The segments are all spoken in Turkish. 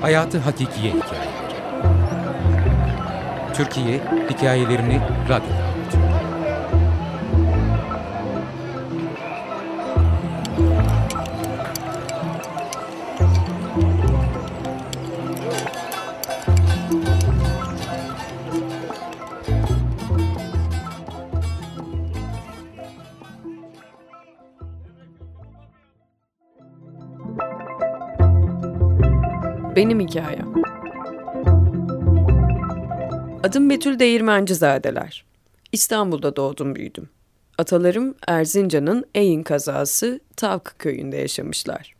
Hayatı Hakikiye Hikayeleri Türkiye hikayelerini radyoda anlatıyor. Benim hikayem. Adım Betül Değirmencizadeler. İstanbul'da doğdum büyüdüm. Atalarım Erzincan'ın Eyin kazası Tavkı köyünde yaşamışlar.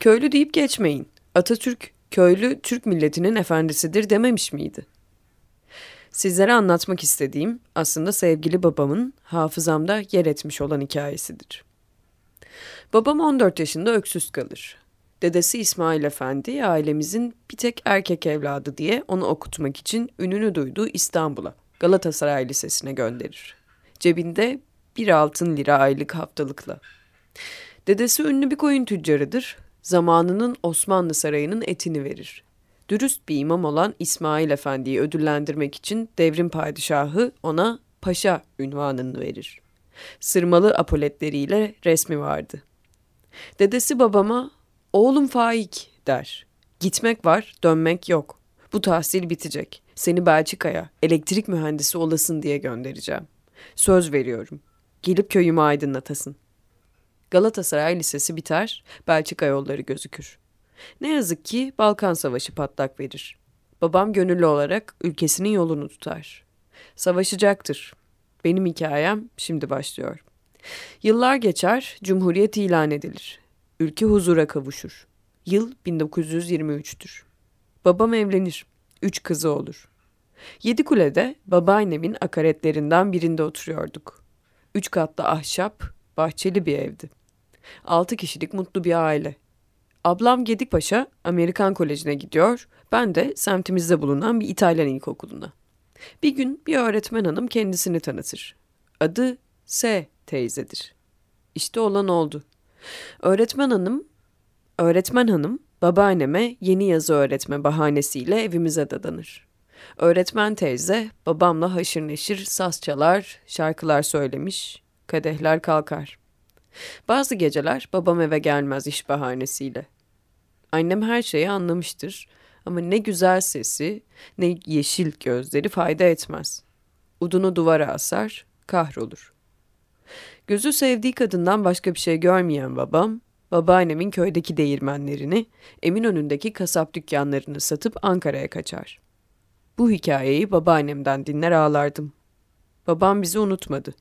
Köylü deyip geçmeyin. Atatürk köylü Türk milletinin efendisidir dememiş miydi? Sizlere anlatmak istediğim aslında sevgili babamın hafızamda yer etmiş olan hikayesidir. Babam 14 yaşında öksüz kalır. Dedesi İsmail Efendi ailemizin bir tek erkek evladı diye onu okutmak için ününü duyduğu İstanbul'a Galatasaray Lisesi'ne gönderir. Cebinde bir altın lira aylık haftalıkla. Dedesi ünlü bir koyun tüccarıdır. Zamanının Osmanlı Sarayı'nın etini verir. Dürüst bir imam olan İsmail Efendi'yi ödüllendirmek için devrim padişahı ona paşa ünvanını verir. Sırmalı apoletleriyle resmi vardı. Dedesi babama Oğlum Faik der. Gitmek var, dönmek yok. Bu tahsil bitecek. Seni Belçika'ya, elektrik mühendisi olasın diye göndereceğim. Söz veriyorum. Gelip köyümü aydınlatasın. Galatasaray Lisesi biter, Belçika yolları gözükür. Ne yazık ki Balkan Savaşı patlak verir. Babam gönüllü olarak ülkesinin yolunu tutar. Savaşacaktır. Benim hikayem şimdi başlıyor. Yıllar geçer, Cumhuriyet ilan edilir. Ülke huzura kavuşur. Yıl 1923'tür. Babam evlenir. Üç kızı olur. Yedi kulede babaannemin akaretlerinden birinde oturuyorduk. Üç katlı ahşap, bahçeli bir evdi. Altı kişilik mutlu bir aile. Ablam Gedikpaşa Amerikan Koleji'ne gidiyor, ben de semtimizde bulunan bir İtalyan ilkokuluna. Bir gün bir öğretmen hanım kendisini tanıtır. Adı S teyzedir. İşte olan oldu. Öğretmen hanım, öğretmen hanım babaanneme yeni yazı öğretme bahanesiyle evimize dadanır. Öğretmen teyze babamla haşır neşir saz çalar, şarkılar söylemiş, kadehler kalkar. Bazı geceler babam eve gelmez iş bahanesiyle. Annem her şeyi anlamıştır ama ne güzel sesi ne yeşil gözleri fayda etmez. Udunu duvara asar, kahrolur. Gözü sevdiği kadından başka bir şey görmeyen babam, babaannemin köydeki değirmenlerini, Eminönü'ndeki kasap dükkanlarını satıp Ankara'ya kaçar. Bu hikayeyi babaannemden dinler ağlardım. Babam bizi unutmadı.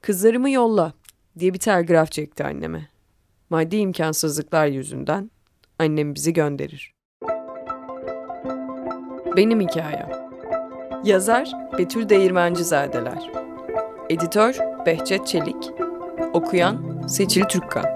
Kızlarımı yolla diye bir telgraf çekti anneme. Maddi imkansızlıklar yüzünden annem bizi gönderir. Benim hikayem. Yazar Betül Değirmencizadeler. Editör Behçet Çelik. Okuyan Seçil Türkkan.